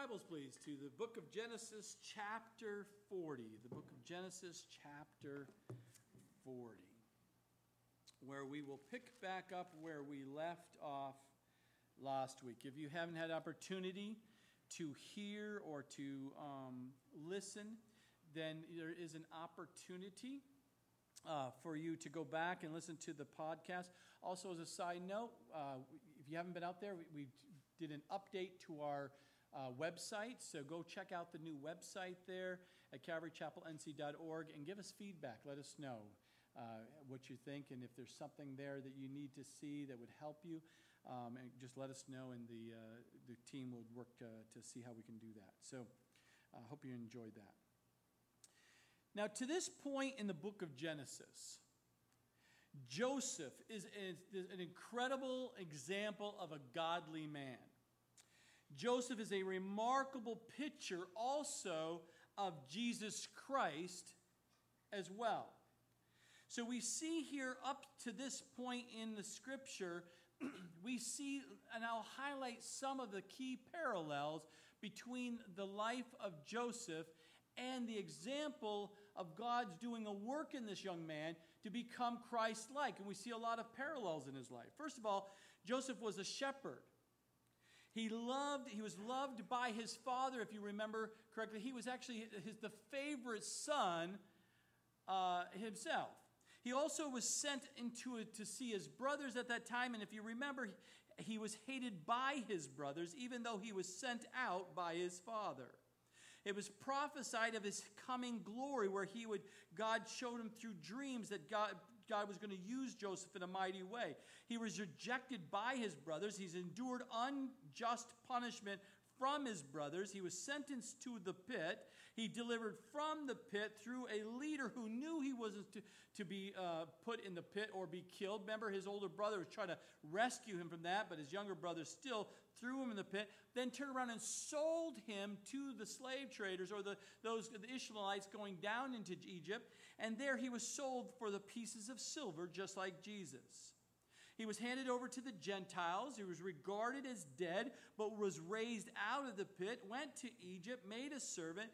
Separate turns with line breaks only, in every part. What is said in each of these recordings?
Bibles, please, to the book of Genesis, chapter 40. The book of Genesis, chapter 40, where we will pick back up where we left off last week. If you haven't had opportunity to hear or to um, listen, then there is an opportunity uh, for you to go back and listen to the podcast. Also, as a side note, uh, if you haven't been out there, we, we did an update to our uh, website. So go check out the new website there at calvarychapelnc.org and give us feedback. Let us know uh, what you think and if there's something there that you need to see that would help you. Um, and just let us know, and the, uh, the team will work to, to see how we can do that. So I uh, hope you enjoyed that. Now, to this point in the book of Genesis, Joseph is an incredible example of a godly man. Joseph is a remarkable picture also of Jesus Christ as well. So we see here up to this point in the scripture, we see, and I'll highlight some of the key parallels between the life of Joseph and the example of God's doing a work in this young man to become Christ like. And we see a lot of parallels in his life. First of all, Joseph was a shepherd. He loved, he was loved by his father, if you remember correctly. He was actually his, the favorite son uh, himself. He also was sent into it to see his brothers at that time, and if you remember, he was hated by his brothers, even though he was sent out by his father. It was prophesied of his coming glory, where he would, God showed him through dreams that God, God was going to use Joseph in a mighty way. He was rejected by his brothers. He's endured unjust punishment from his brothers. He was sentenced to the pit. He delivered from the pit through a leader who knew he wasn't to, to be uh, put in the pit or be killed. Remember, his older brother was trying to rescue him from that, but his younger brother still threw him in the pit, then turned around and sold him to the slave traders or the, those the Ishmaelites going down into Egypt. And there he was sold for the pieces of silver, just like Jesus. He was handed over to the Gentiles. He was regarded as dead, but was raised out of the pit, went to Egypt, made a servant,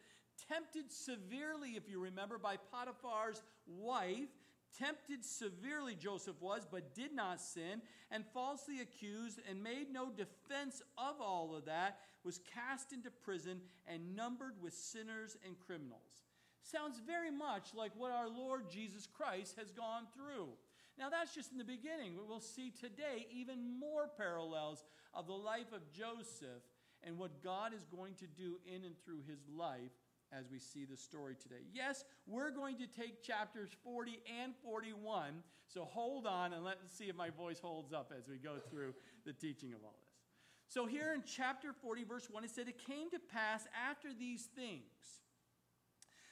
tempted severely, if you remember, by Potiphar's wife. Tempted severely, Joseph was, but did not sin, and falsely accused and made no defense of all of that, was cast into prison and numbered with sinners and criminals. Sounds very much like what our Lord Jesus Christ has gone through. Now, that's just in the beginning. We'll see today even more parallels of the life of Joseph and what God is going to do in and through his life as we see the story today. Yes, we're going to take chapters 40 and 41, so hold on and let's see if my voice holds up as we go through the teaching of all this. So, here in chapter 40, verse 1, it said, It came to pass after these things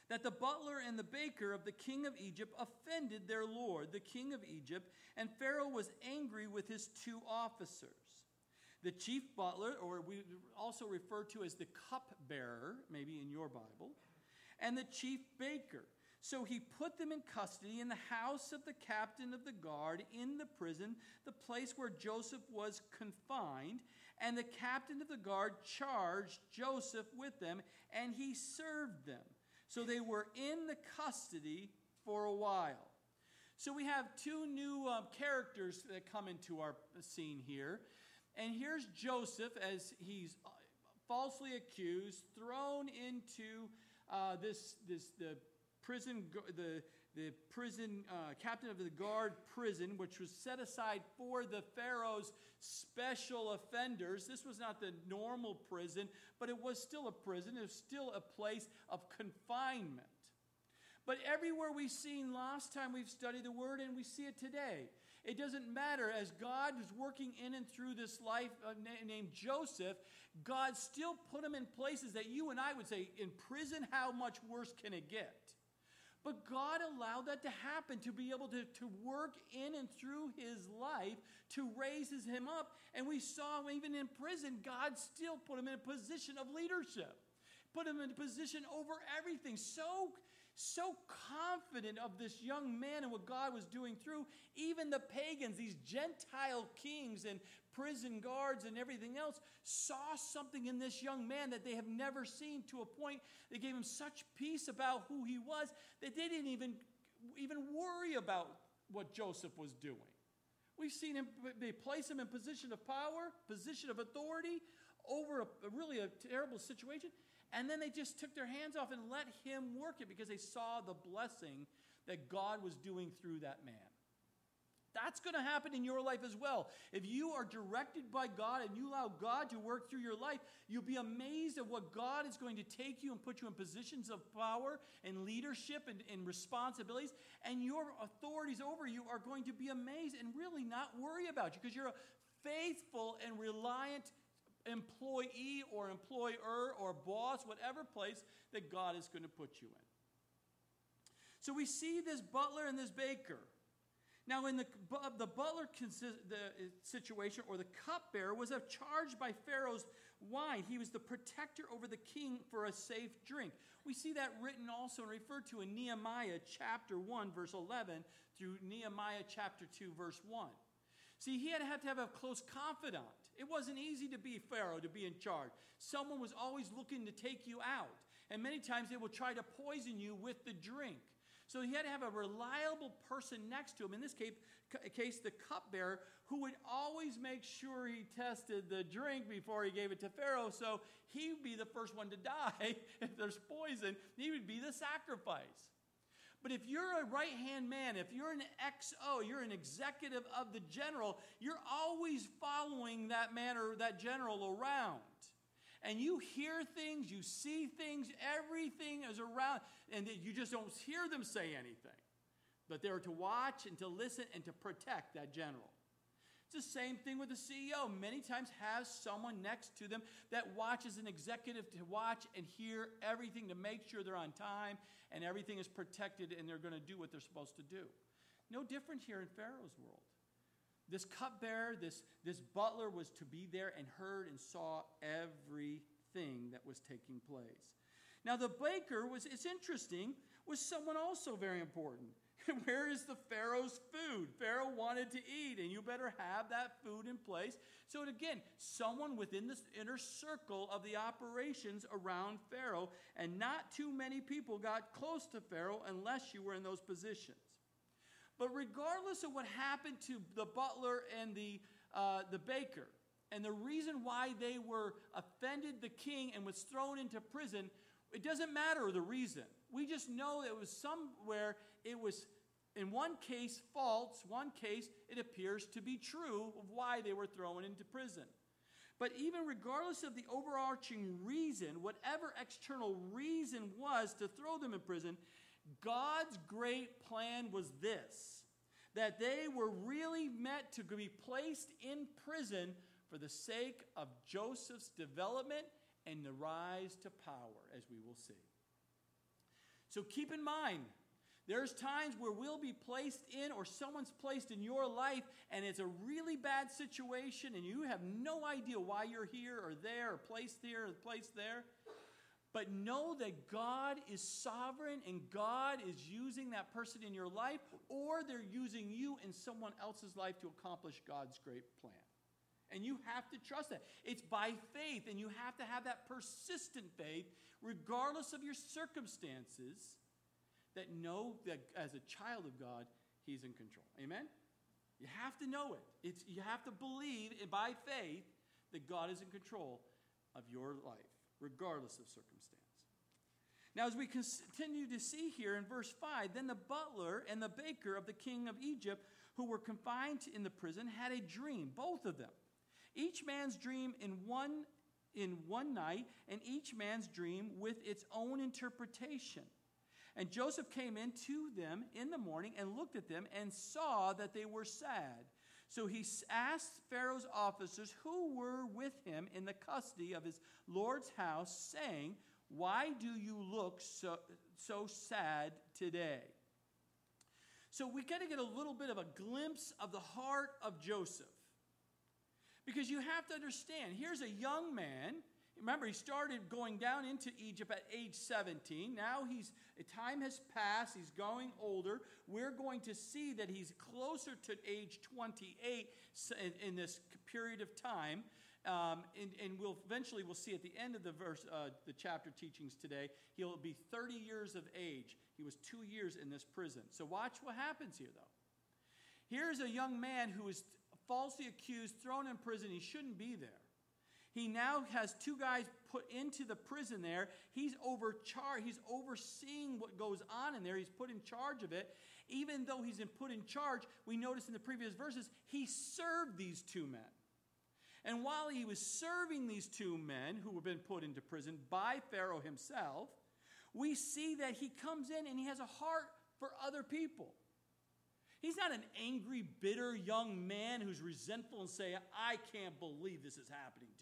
that the butler and the baker of the king of Egypt offended their lord, the king of Egypt, and Pharaoh was angry with his two officers. The chief butler, or we also refer to as the cupbearer, maybe in your Bible, and the chief baker. So he put them in custody in the house of the captain of the guard in the prison, the place where Joseph was confined. And the captain of the guard charged Joseph with them, and he served them. So they were in the custody for a while. So we have two new um, characters that come into our scene here. And here's Joseph as he's uh, falsely accused, thrown into uh, this, this the prison, the, the prison, uh, captain of the guard prison, which was set aside for the Pharaoh's special offenders. This was not the normal prison, but it was still a prison. It was still a place of confinement. But everywhere we've seen last time we've studied the word, and we see it today, it doesn't matter. As God is working in and through this life uh, named Joseph, God still put him in places that you and I would say, in prison, how much worse can it get? But God allowed that to happen to be able to, to work in and through his life to raise him up. And we saw even in prison, God still put him in a position of leadership, put him in a position over everything. So, so confident of this young man and what God was doing through, even the pagans, these Gentile kings and prison guards and everything else, saw something in this young man that they have never seen to a point that gave him such peace about who he was that they didn't even, even worry about what Joseph was doing. We've seen him, they place him in position of power, position of authority over a really a terrible situation. And then they just took their hands off and let him work it because they saw the blessing that God was doing through that man. That's going to happen in your life as well. If you are directed by God and you allow God to work through your life, you'll be amazed at what God is going to take you and put you in positions of power and leadership and, and responsibilities. And your authorities over you are going to be amazed and really not worry about you because you're a faithful and reliant employee or employer or boss, whatever place that God is going to put you in. So we see this butler and this baker now, in the, the butler consist, the uh, situation, or the cupbearer, was a charged by Pharaoh's wine. He was the protector over the king for a safe drink. We see that written also and referred to in Nehemiah chapter 1, verse 11, through Nehemiah chapter 2, verse 1. See, he had to have, to have a close confidant. It wasn't easy to be Pharaoh, to be in charge. Someone was always looking to take you out. And many times they will try to poison you with the drink. So he had to have a reliable person next to him, in this case, case the cupbearer, who would always make sure he tested the drink before he gave it to Pharaoh. So he would be the first one to die if there's poison. He would be the sacrifice. But if you're a right hand man, if you're an XO, you're an executive of the general, you're always following that man or that general around and you hear things, you see things, everything is around, and you just don't hear them say anything. But they're to watch and to listen and to protect that general. It's the same thing with the CEO. Many times has someone next to them that watches an executive to watch and hear everything to make sure they're on time and everything is protected and they're going to do what they're supposed to do. No different here in Pharaoh's world. This cupbearer, this, this butler was to be there and heard and saw everything that was taking place. Now, the baker was, it's interesting, was someone also very important. Where is the Pharaoh's food? Pharaoh wanted to eat, and you better have that food in place. So, again, someone within this inner circle of the operations around Pharaoh, and not too many people got close to Pharaoh unless you were in those positions. But regardless of what happened to the butler and the, uh, the baker, and the reason why they were offended the king and was thrown into prison, it doesn't matter the reason. We just know it was somewhere, it was in one case false, one case it appears to be true of why they were thrown into prison. But even regardless of the overarching reason, whatever external reason was to throw them in prison, God's great plan was this that they were really meant to be placed in prison for the sake of Joseph's development and the rise to power, as we will see. So keep in mind, there's times where we'll be placed in, or someone's placed in your life, and it's a really bad situation, and you have no idea why you're here or there, or placed here or placed there. But know that God is sovereign and God is using that person in your life, or they're using you in someone else's life to accomplish God's great plan. And you have to trust that. It's by faith, and you have to have that persistent faith, regardless of your circumstances, that know that as a child of God, He's in control. Amen? You have to know it. It's, you have to believe by faith that God is in control of your life regardless of circumstance. Now, as we continue to see here in verse 5, then the butler and the baker of the king of Egypt, who were confined in the prison, had a dream, both of them. Each man's dream in one, in one night, and each man's dream with its own interpretation. And Joseph came in to them in the morning and looked at them and saw that they were sad. So he asked Pharaoh's officers who were with him in the custody of his Lord's house, saying, Why do you look so, so sad today? So we got to get a little bit of a glimpse of the heart of Joseph. Because you have to understand, here's a young man. Remember, he started going down into Egypt at age 17. Now he's time has passed. He's going older. We're going to see that he's closer to age 28 in, this period of time. Um, and, and, we'll eventually we'll see at the end of the verse, uh, the chapter teachings today, he'll be 30 years of age. He was two years in this prison. So watch what happens here, though. Here's a young man who is falsely accused, thrown in prison. He shouldn't be there. He now has two guys put into the prison there. He's overcharged. He's overseeing what goes on in there. He's put in charge of it. Even though he's been put in charge, we notice in the previous verses, he served these two men. And while he was serving these two men who have been put into prison by Pharaoh himself, we see that he comes in and he has a heart for other people. He's not an angry, bitter young man who's resentful and saying, I can't believe this is happening.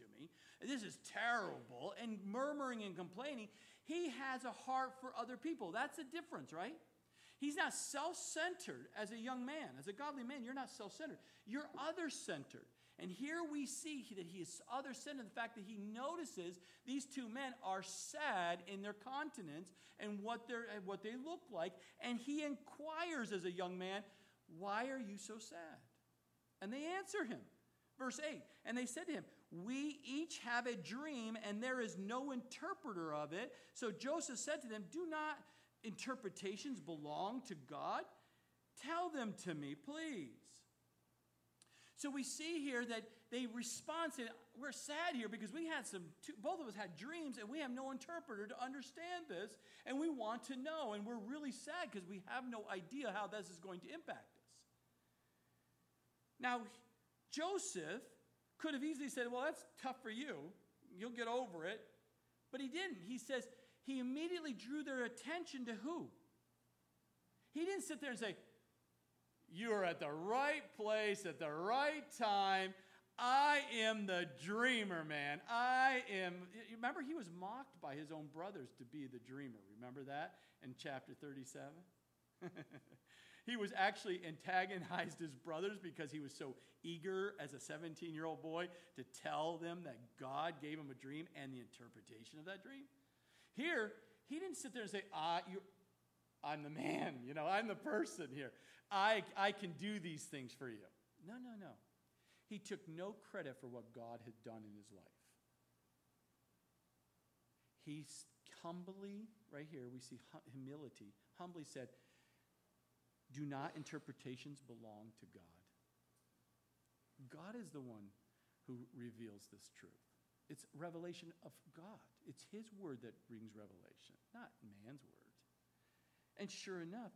This is terrible, and murmuring and complaining. He has a heart for other people. That's the difference, right? He's not self centered as a young man. As a godly man, you're not self centered. You're other centered. And here we see that he is other centered, the fact that he notices these two men are sad in their countenance and what, they're, and what they look like. And he inquires as a young man, why are you so sad? And they answer him. Verse 8 And they said to him, We each have a dream, and there is no interpreter of it. So Joseph said to them, Do not interpretations belong to God? Tell them to me, please. So we see here that they respond We're sad here because we had some, both of us had dreams and we have no interpreter to understand this and we want to know. And we're really sad because we have no idea how this is going to impact us. now, Joseph could have easily said, Well, that's tough for you. You'll get over it. But he didn't. He says, He immediately drew their attention to who? He didn't sit there and say, You are at the right place at the right time. I am the dreamer, man. I am. Remember, he was mocked by his own brothers to be the dreamer. Remember that in chapter 37? He was actually antagonized his brothers because he was so eager as a 17 year old boy to tell them that God gave him a dream and the interpretation of that dream. Here, he didn't sit there and say, ah, you, I'm the man, you know, I'm the person here. I, I can do these things for you. No, no, no. He took no credit for what God had done in his life. He humbly, right here, we see humility, humbly said, do not interpretations belong to God? God is the one who reveals this truth. It's revelation of God. It's His word that brings revelation, not man's word. And sure enough,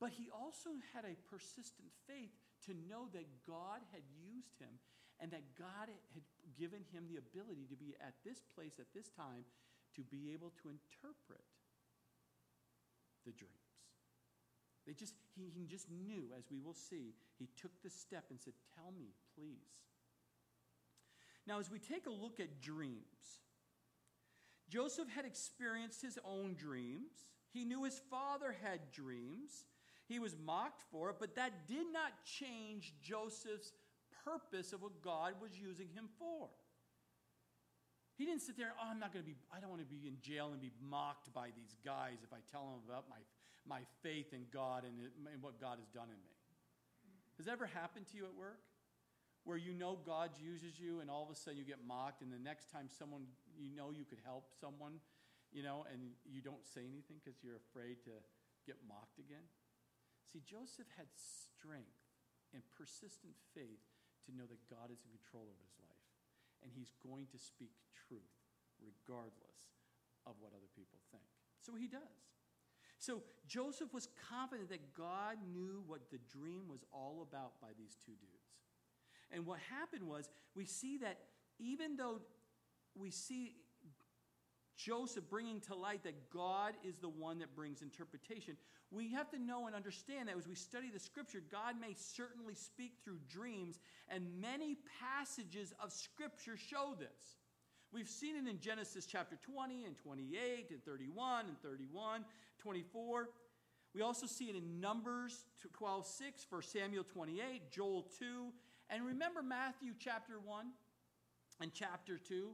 but he also had a persistent faith to know that God had used him and that God had given him the ability to be at this place at this time to be able to interpret the dream. They just, he, he just knew, as we will see, he took the step and said, Tell me, please. Now, as we take a look at dreams, Joseph had experienced his own dreams. He knew his father had dreams. He was mocked for it, but that did not change Joseph's purpose of what God was using him for. He didn't sit there, oh, I'm not going to be, I don't want to be in jail and be mocked by these guys if I tell them about my my faith in God and, what God has done in me. Has that ever happened to you at work? Where you know God uses you and all of a sudden you get mocked, and the next time someone, you know you could help someone, you know, and you don't say anything because you're afraid to get mocked again? See, Joseph had strength and persistent faith to know that God is in control of his life. And he's going to speak truth regardless of what other people think. So he does. So Joseph was confident that God knew what the dream was all about by these two dudes. And what happened was, we see that even though we see Joseph bringing to light that God is the one that brings interpretation, we have to know and understand that as we study the scripture, God may certainly speak through dreams, and many passages of scripture show this. We've seen it in Genesis chapter 20 and 28 and 31 and 31, 24. We also see it in Numbers 12, 6, 1 Samuel 28, Joel 2. And remember Matthew chapter 1 and chapter 2,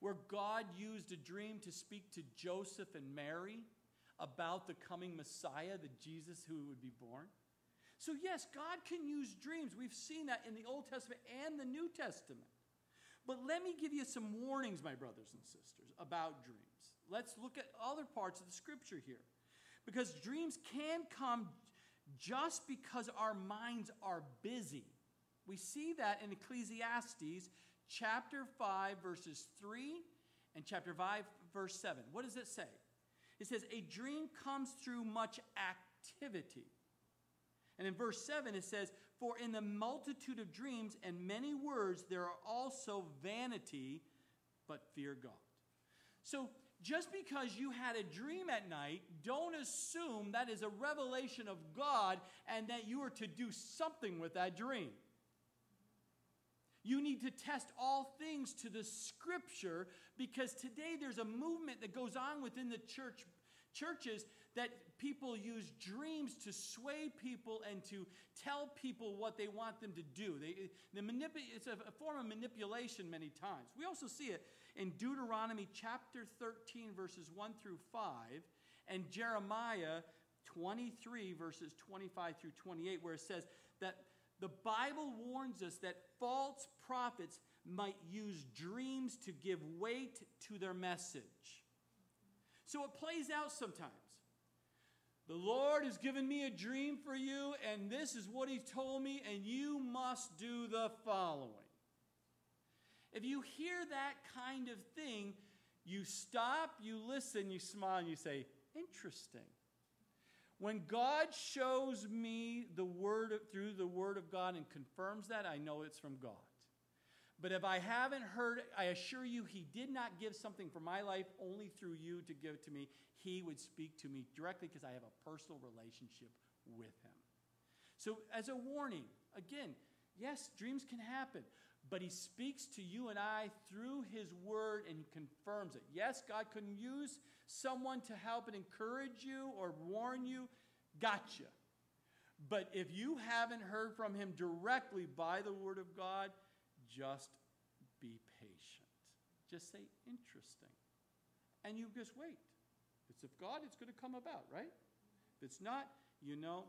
where God used a dream to speak to Joseph and Mary about the coming Messiah, the Jesus who would be born. So, yes, God can use dreams. We've seen that in the Old Testament and the New Testament. But let me give you some warnings, my brothers and sisters, about dreams. Let's look at other parts of the scripture here. Because dreams can come just because our minds are busy. We see that in Ecclesiastes chapter 5, verses 3 and chapter 5, verse 7. What does it say? It says, A dream comes through much activity. And in verse 7, it says, For in the multitude of dreams and many words, there are also vanity, but fear God. So, just because you had a dream at night, don't assume that is a revelation of God and that you are to do something with that dream. You need to test all things to the scripture because today there's a movement that goes on within the church churches that people use dreams to sway people and to tell people what they want them to do. They, the manip- it's a, a form of manipulation many times. We also see it in Deuteronomy chapter 13, verses 1 through 5, and Jeremiah 23, verses 25 through 28, where it says that the Bible warns us that false prophets might use dreams to give weight to their message. So it plays out sometimes. The Lord has given me a dream for you, and this is what He told me, and you must do the following. If you hear that kind of thing, you stop, you listen, you smile, and you say, Interesting. When God shows me the word through the word of God and confirms that, I know it's from God. But if I haven't heard it, I assure you, He did not give something for my life only through you to give to me. He would speak to me directly because I have a personal relationship with Him. So, as a warning, again, yes, dreams can happen, but He speaks to you and I through His Word and confirms it. Yes, God can use someone to help and encourage you or warn you. Gotcha. But if you haven't heard from Him directly by the Word of God, just be patient. Just say, interesting. And you just wait. It's of God, it's going to come about, right? If it's not, you know,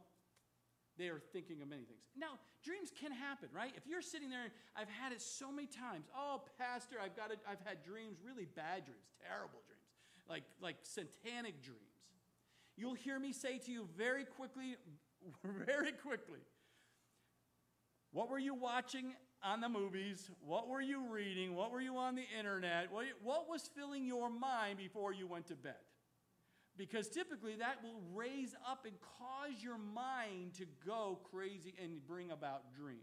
they are thinking of many things. Now, dreams can happen, right? If you're sitting there, I've had it so many times. Oh, pastor, I've got it. I've had dreams, really bad dreams, terrible dreams, like like satanic dreams. You'll hear me say to you very quickly, very quickly. What were you watching on the movies? What were you reading? What were you on the internet? What, what was filling your mind before you went to bed? Because typically that will raise up and cause your mind to go crazy and bring about dreams.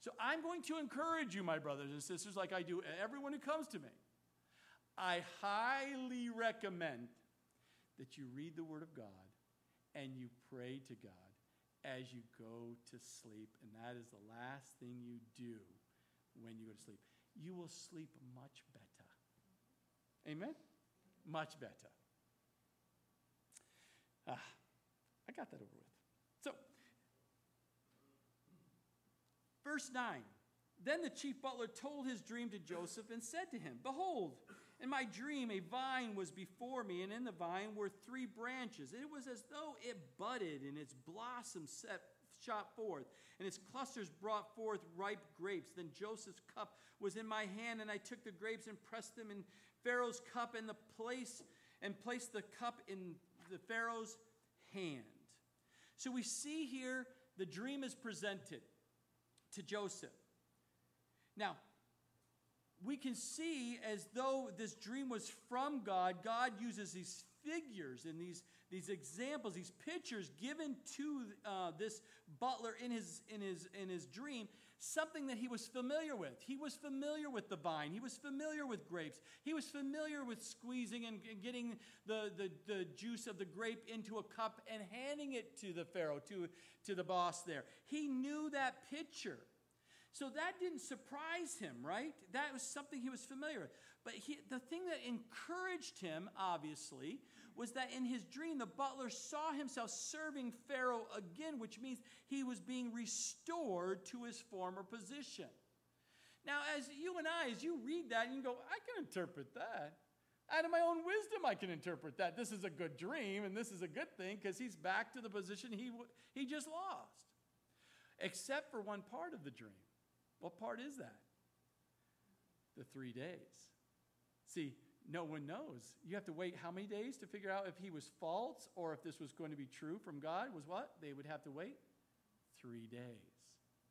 So I'm going to encourage you, my brothers and sisters, like I do everyone who comes to me. I highly recommend that you read the Word of God and you pray to God as you go to sleep. And that is the last thing you do when you go to sleep. You will sleep much better. Amen? Much better. Ah, I got that over with. So, verse 9. Then the chief butler told his dream to Joseph and said to him, Behold, in my dream, a vine was before me, and in the vine were three branches. It was as though it budded, and its blossoms set, shot forth, and its clusters brought forth ripe grapes. Then Joseph's cup was in my hand, and I took the grapes and pressed them in Pharaoh's cup, and the place and placed the cup in the Pharaoh's hand. So we see here the dream is presented to Joseph. Now, we can see as though this dream was from God, God uses these figures and these, these examples, these pictures given to uh, this butler in his, in, his, in his dream, something that he was familiar with. He was familiar with the vine, he was familiar with grapes, he was familiar with squeezing and, getting the, the, the juice of the grape into a cup and handing it to the Pharaoh, to, to the boss there. He knew that picture. So that didn't surprise him, right? That was something he was familiar with. But he, the thing that encouraged him, obviously, was that in his dream, the butler saw himself serving Pharaoh again, which means he was being restored to his former position. Now, as you and I, as you read that, you go, I can interpret that. Out of my own wisdom, I can interpret that. This is a good dream, and this is a good thing because he's back to the position he, he just lost. Except for one part of the dream. What part is that? The three days. See, no one knows. You have to wait how many days to figure out if he was false or if this was going to be true from God? Was what? They would have to wait three days.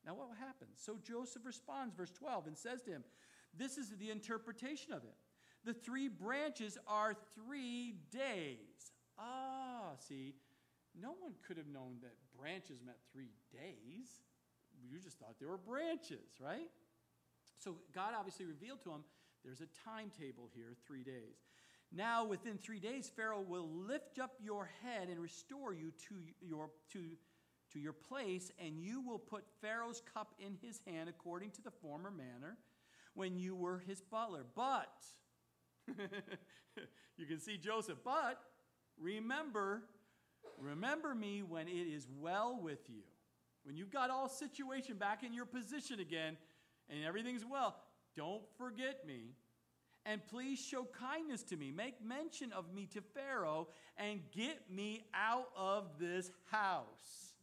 Now, what happens? So Joseph responds, verse 12, and says to him, This is the interpretation of it. The three branches are three days. Ah, see, no one could have known that branches meant three days. You just thought they were branches, right? So God obviously revealed to him there's a timetable here, three days. Now, within three days, Pharaoh will lift up your head and restore you to your, to, to your place, and you will put Pharaoh's cup in his hand according to the former manner when you were his butler. But, you can see Joseph, but remember, remember me when it is well with you. When you've got all situation back in your position again and everything's well, don't forget me. And please show kindness to me. Make mention of me to Pharaoh and get me out of this house.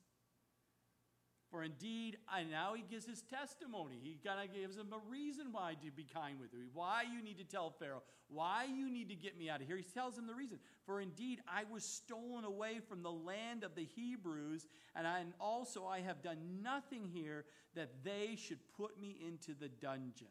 For indeed, and now he gives his testimony. He kind of gives him a reason why to be kind with me, why you need to tell Pharaoh, why you need to get me out of here. He tells him the reason. For indeed, I was stolen away from the land of the Hebrews, and, I, and also I have done nothing here that they should put me into the dungeon.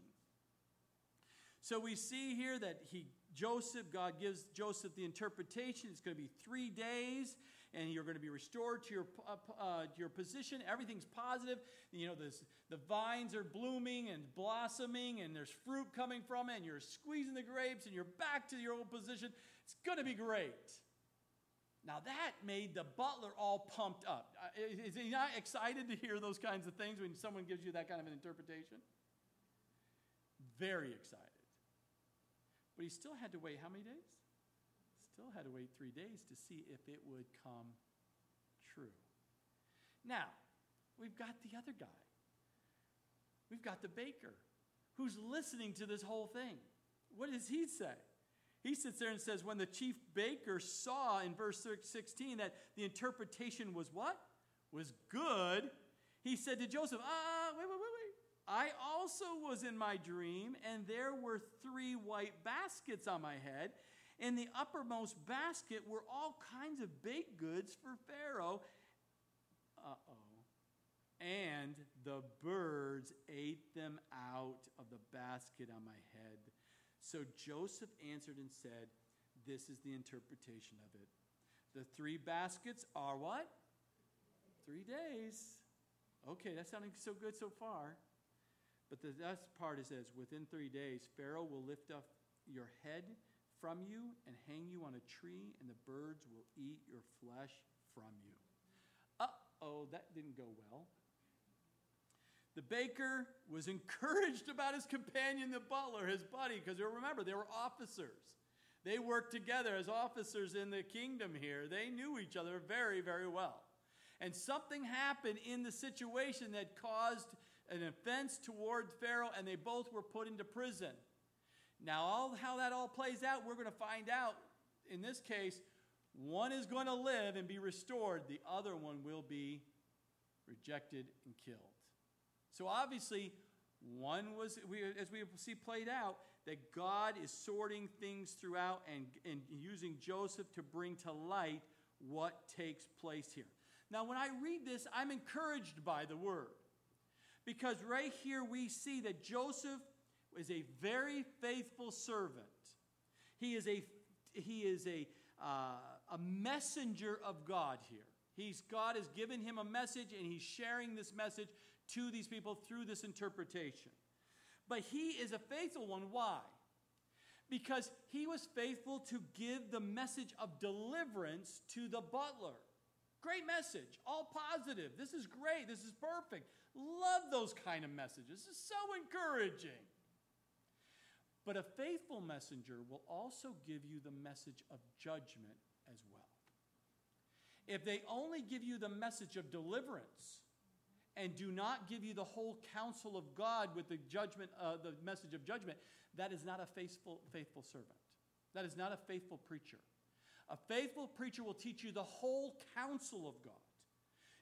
So we see here that he Joseph, God gives Joseph the interpretation. It's going to be three days, and you're going to be restored to your, uh, uh, your position. Everything's positive. You know, this, the vines are blooming and blossoming, and there's fruit coming from it, and you're squeezing the grapes, and you're back to your old position. It's going to be great. Now, that made the butler all pumped up. Uh, is he not excited to hear those kinds of things when someone gives you that kind of an interpretation? Very excited. But he still had to wait how many days? Still had to wait three days to see if it would come true. Now, we've got the other guy. We've got the baker who's listening to this whole thing. What does he say? He sits there and says, When the chief baker saw in verse 16 that the interpretation was what? Was good, he said to Joseph, Ah, wait, wait, wait, wait. I also was in my dream, and there were three white baskets on my head. In the uppermost basket were all kinds of baked goods for Pharaoh. Uh oh. And the birds ate them out of the basket on my head. So Joseph answered and said, This is the interpretation of it. The three baskets are what? Three days. Okay, that's sounding so good so far. But the best part is this within three days, Pharaoh will lift up your head from you and hang you on a tree, and the birds will eat your flesh from you. Uh oh, that didn't go well. The baker was encouraged about his companion, the butler, his buddy, because remember, they were officers. They worked together as officers in the kingdom here. They knew each other very, very well. And something happened in the situation that caused an offense toward Pharaoh, and they both were put into prison. Now, all, how that all plays out, we're going to find out. In this case, one is going to live and be restored, the other one will be rejected and killed. So, obviously, one was, we, as we see played out, that God is sorting things throughout and, and using Joseph to bring to light what takes place here. Now, when I read this, I'm encouraged by the word. Because right here we see that Joseph is a very faithful servant. He is a, he is a, uh, a messenger of God here. He's, God has given him a message, and he's sharing this message to these people through this interpretation. But he is a faithful one. Why? Because he was faithful to give the message of deliverance to the butler. Great message, all positive. This is great. This is perfect. Love those kind of messages. It's so encouraging. But a faithful messenger will also give you the message of judgment as well. If they only give you the message of deliverance and do not give you the whole counsel of God with the judgment, uh, the message of judgment, that is not a faithful, faithful servant. That is not a faithful preacher. A faithful preacher will teach you the whole counsel of God,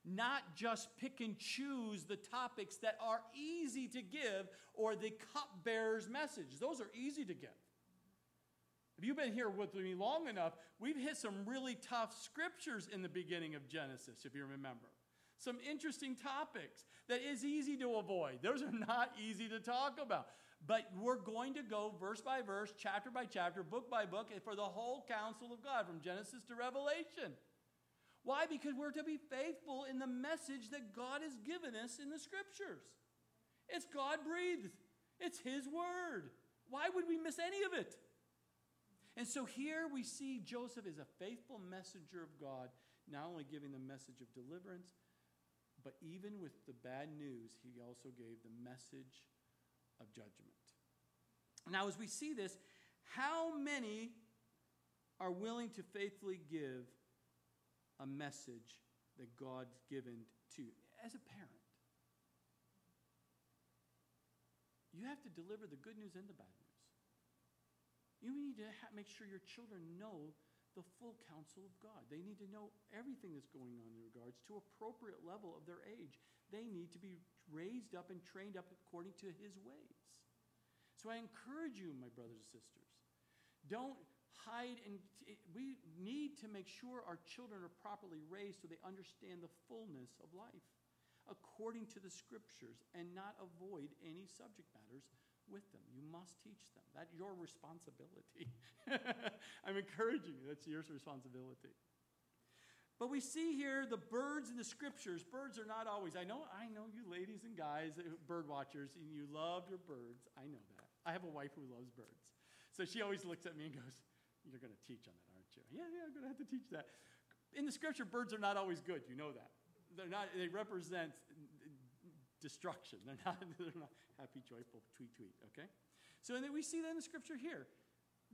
not just pick and choose the topics that are easy to give or the cupbearer's message. Those are easy to give. If you've been here with me long enough, we've hit some really tough scriptures in the beginning of Genesis, if you remember. Some interesting topics that is easy to avoid. Those are not easy to talk about. But we're going to go verse by verse, chapter by chapter, book by book, for the whole counsel of God from Genesis to Revelation. Why? Because we're to be faithful in the message that God has given us in the scriptures. It's God breathed, it's His word. Why would we miss any of it? And so here we see Joseph is a faithful messenger of God, not only giving the message of deliverance, but even with the bad news, he also gave the message of judgment. Now, as we see this, how many are willing to faithfully give a message that God's given to you? As a parent, you have to deliver the good news and the bad news. You need to ha- make sure your children know the full counsel of God. They need to know everything that's going on in regards to appropriate level of their age. They need to be raised up and trained up according to his ways. So I encourage you, my brothers and sisters, don't hide and we need to make sure our children are properly raised so they understand the fullness of life according to the scriptures and not avoid any subject matters with them. You must teach them. That's your responsibility. I'm encouraging you. That's your responsibility. But we see here the birds in the scriptures. Birds are not always. I know, I know you ladies and guys, uh, bird watchers, and you love your birds. I know that. I have a wife who loves birds. So she always looks at me and goes, You're going to teach on that, aren't you? Yeah, yeah, I'm going to have to teach that. In the scripture, birds are not always good. You know that. They're not, they represent destruction. They're not, they're not happy, joyful, tweet, tweet, okay? So then we see that in the scripture here.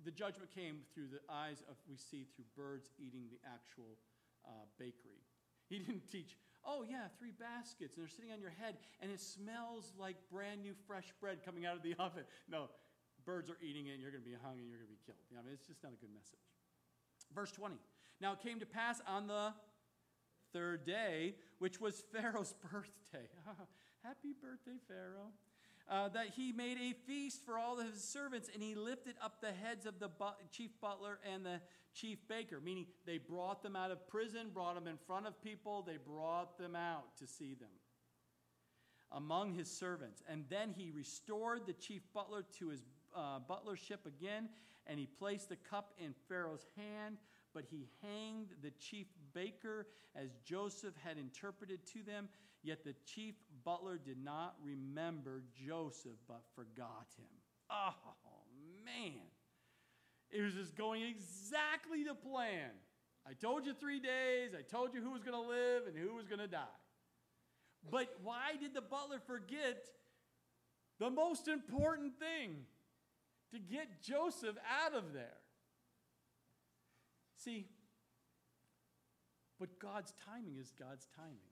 The judgment came through the eyes of, we see through birds eating the actual uh, bakery. He didn't teach, oh, yeah, three baskets, and they're sitting on your head, and it smells like brand new fresh bread coming out of the oven. No, birds are eating it, and you're going to be hung, and you're going to be killed. I mean, it's just not a good message. Verse 20. Now it came to pass on the third day, which was Pharaoh's birthday. Happy birthday, Pharaoh. Uh, that he made a feast for all of his servants, and he lifted up the heads of the bu- chief butler and the chief baker, meaning they brought them out of prison, brought them in front of people, they brought them out to see them among his servants. And then he restored the chief butler to his uh, butlership again, and he placed the cup in Pharaoh's hand but he hanged the chief baker as Joseph had interpreted to them. Yet the chief butler did not remember Joseph, but forgot him. Oh, man. It was just going exactly to plan. I told you three days, I told you who was going to live and who was going to die. But why did the butler forget the most important thing? To get Joseph out of there. See, but God's timing is God's timing.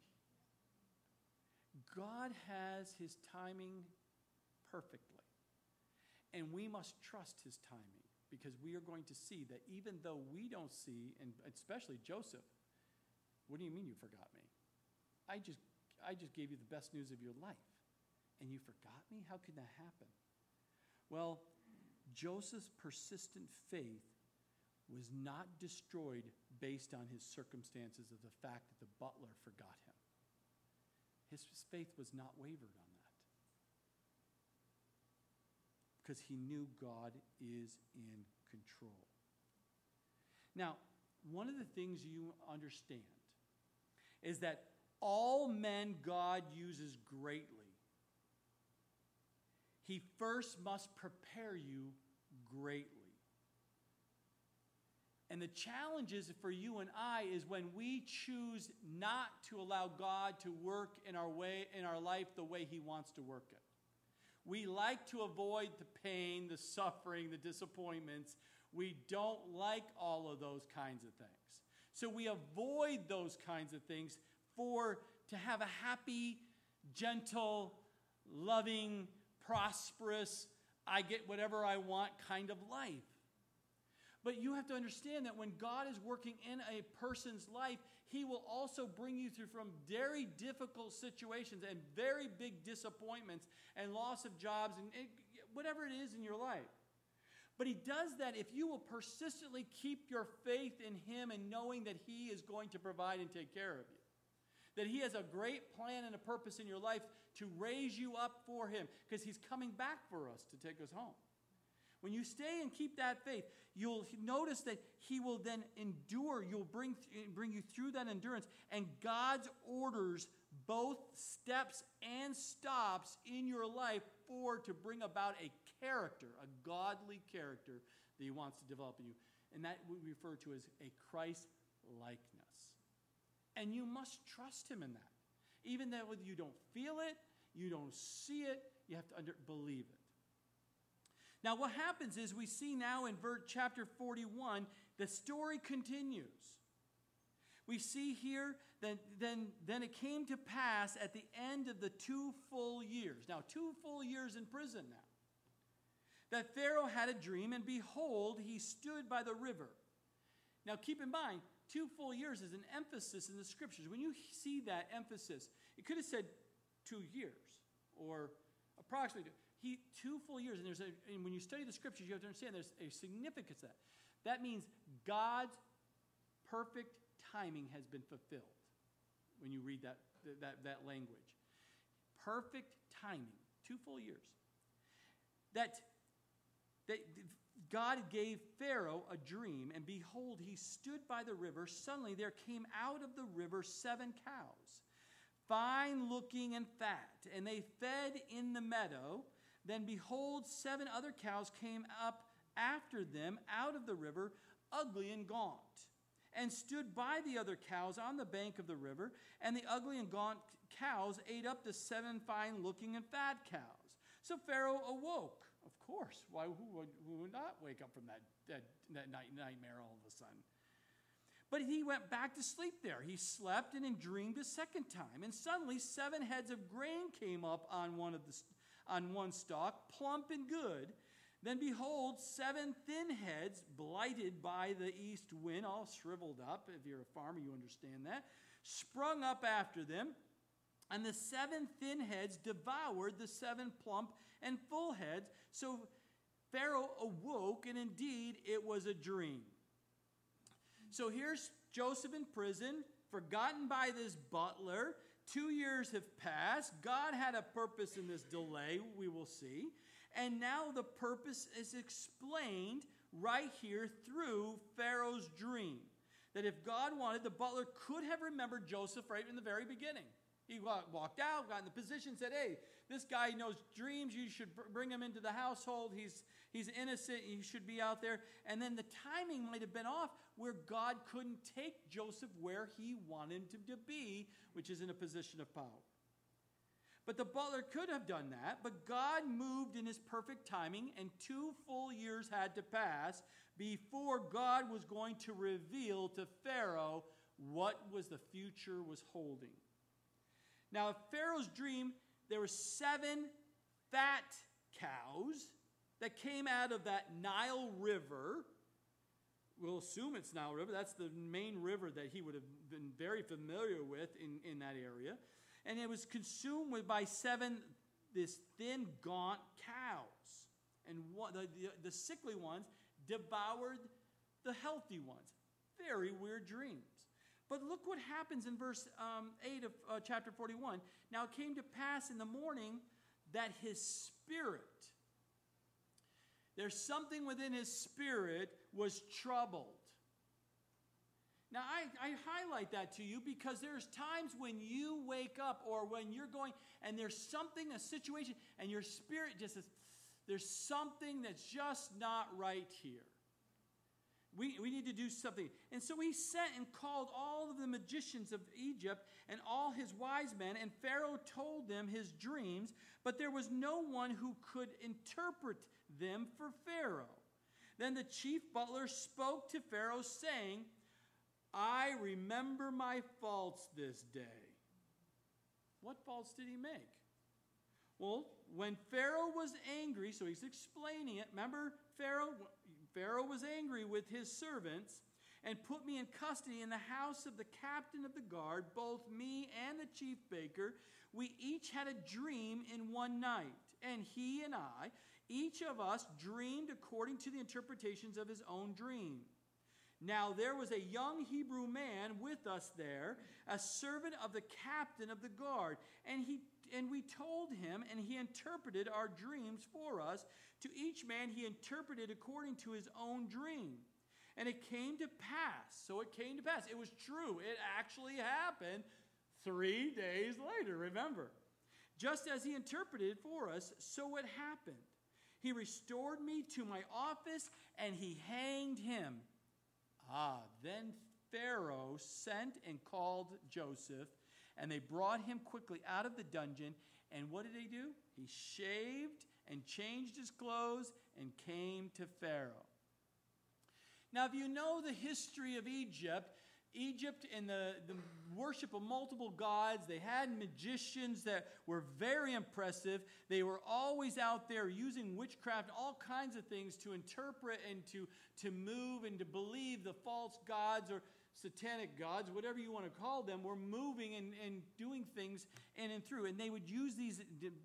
God has his timing perfectly. And we must trust his timing because we are going to see that even though we don't see, and especially Joseph, what do you mean you forgot me? I just, I just gave you the best news of your life. And you forgot me? How could that happen? Well, Joseph's persistent faith was not destroyed based on his circumstances of the fact that the butler forgot him. His faith was not wavered on that. Because he knew God is in control. Now, one of the things you understand is that all men God uses greatly. He first must prepare you greatly. And the challenge is for you and I is when we choose not to allow God to work in our way in our life the way he wants to work it. We like to avoid the pain, the suffering, the disappointments. We don't like all of those kinds of things. So we avoid those kinds of things for to have a happy gentle, loving, prosperous, I get whatever I want kind of life. But you have to understand that when God is working in a person's life, He will also bring you through from very difficult situations and very big disappointments and loss of jobs and whatever it is in your life. But He does that if you will persistently keep your faith in Him and knowing that He is going to provide and take care of you. That He has a great plan and a purpose in your life to raise you up for Him because He's coming back for us to take us home. When you stay and keep that faith, you'll notice that He will then endure. You'll bring, bring you through that endurance. And God's orders both steps and stops in your life for to bring about a character, a godly character that He wants to develop in you. And that we refer to as a Christ likeness. And you must trust Him in that. Even though you don't feel it, you don't see it, you have to under, believe it. Now, what happens is we see now in verse chapter 41, the story continues. We see here that then, then it came to pass at the end of the two full years. Now, two full years in prison now. That Pharaoh had a dream, and behold, he stood by the river. Now, keep in mind, two full years is an emphasis in the scriptures. When you see that emphasis, it could have said two years or approximately he, two full years, and there's a, and when you study the scriptures, you have to understand there's a significance to that. That means God's perfect timing has been fulfilled when you read that, that, that language. Perfect timing, two full years. That, that God gave Pharaoh a dream, and behold, he stood by the river. Suddenly there came out of the river seven cows, fine looking and fat, and they fed in the meadow. Then behold, seven other cows came up after them out of the river, ugly and gaunt, and stood by the other cows on the bank of the river. And the ugly and gaunt cows ate up the seven fine looking and fat cows. So Pharaoh awoke. Of course, why who would, who would not wake up from that, that, that night, nightmare all of a sudden? But he went back to sleep there. He slept and then dreamed a second time. And suddenly, seven heads of grain came up on one of the on one stalk, plump and good. Then behold, seven thin heads, blighted by the east wind, all shriveled up. If you're a farmer, you understand that. Sprung up after them. And the seven thin heads devoured the seven plump and full heads. So Pharaoh awoke, and indeed it was a dream. So here's Joseph in prison, forgotten by this butler. Two years have passed. God had a purpose in this delay, we will see. And now the purpose is explained right here through Pharaoh's dream. That if God wanted, the butler could have remembered Joseph right in the very beginning. He walked out, got in the position, said, Hey, this guy knows dreams. You should bring him into the household. He's, he's innocent. He should be out there. And then the timing might have been off where God couldn't take Joseph where he wanted him to be, which is in a position of power. But the butler could have done that, but God moved in his perfect timing, and two full years had to pass before God was going to reveal to Pharaoh what was the future was holding. Now, in Pharaoh's dream, there were seven fat cows that came out of that Nile River. We'll assume it's Nile River. That's the main river that he would have been very familiar with in, in that area. And it was consumed with, by seven, this thin, gaunt cows. And the, the, the sickly ones devoured the healthy ones. Very weird dreams. But look what happens in verse um, 8 of uh, chapter 41. Now it came to pass in the morning that his spirit, there's something within his spirit, was troubled. Now, I, I highlight that to you because there's times when you wake up or when you're going and there's something, a situation, and your spirit just says, there's something that's just not right here. We, we need to do something. And so he sent and called all of the magicians of Egypt and all his wise men, and Pharaoh told them his dreams, but there was no one who could interpret them for Pharaoh. Then the chief butler spoke to Pharaoh, saying, I remember my faults this day. What faults did he make? Well, when Pharaoh was angry, so he's explaining it. Remember, Pharaoh, Pharaoh was angry with his servants and put me in custody in the house of the captain of the guard, both me and the chief baker. We each had a dream in one night, and he and I, each of us, dreamed according to the interpretations of his own dream. Now there was a young Hebrew man with us there, a servant of the captain of the guard, and he and we told him, and he interpreted our dreams for us. To each man he interpreted according to his own dream. And it came to pass. So it came to pass. It was true. It actually happened three days later, remember. Just as he interpreted for us, so it happened. He restored me to my office and he hanged him. Ah, then Pharaoh sent and called Joseph and they brought him quickly out of the dungeon. And what did they do? He shaved and changed his clothes and came to Pharaoh. Now, if you know the history of Egypt, Egypt and the, the worship of multiple gods, they had magicians that were very impressive. They were always out there using witchcraft, all kinds of things to interpret and to, to move and to believe the false gods or satanic gods, whatever you want to call them, were moving and, and doing things in and through. And they would use these,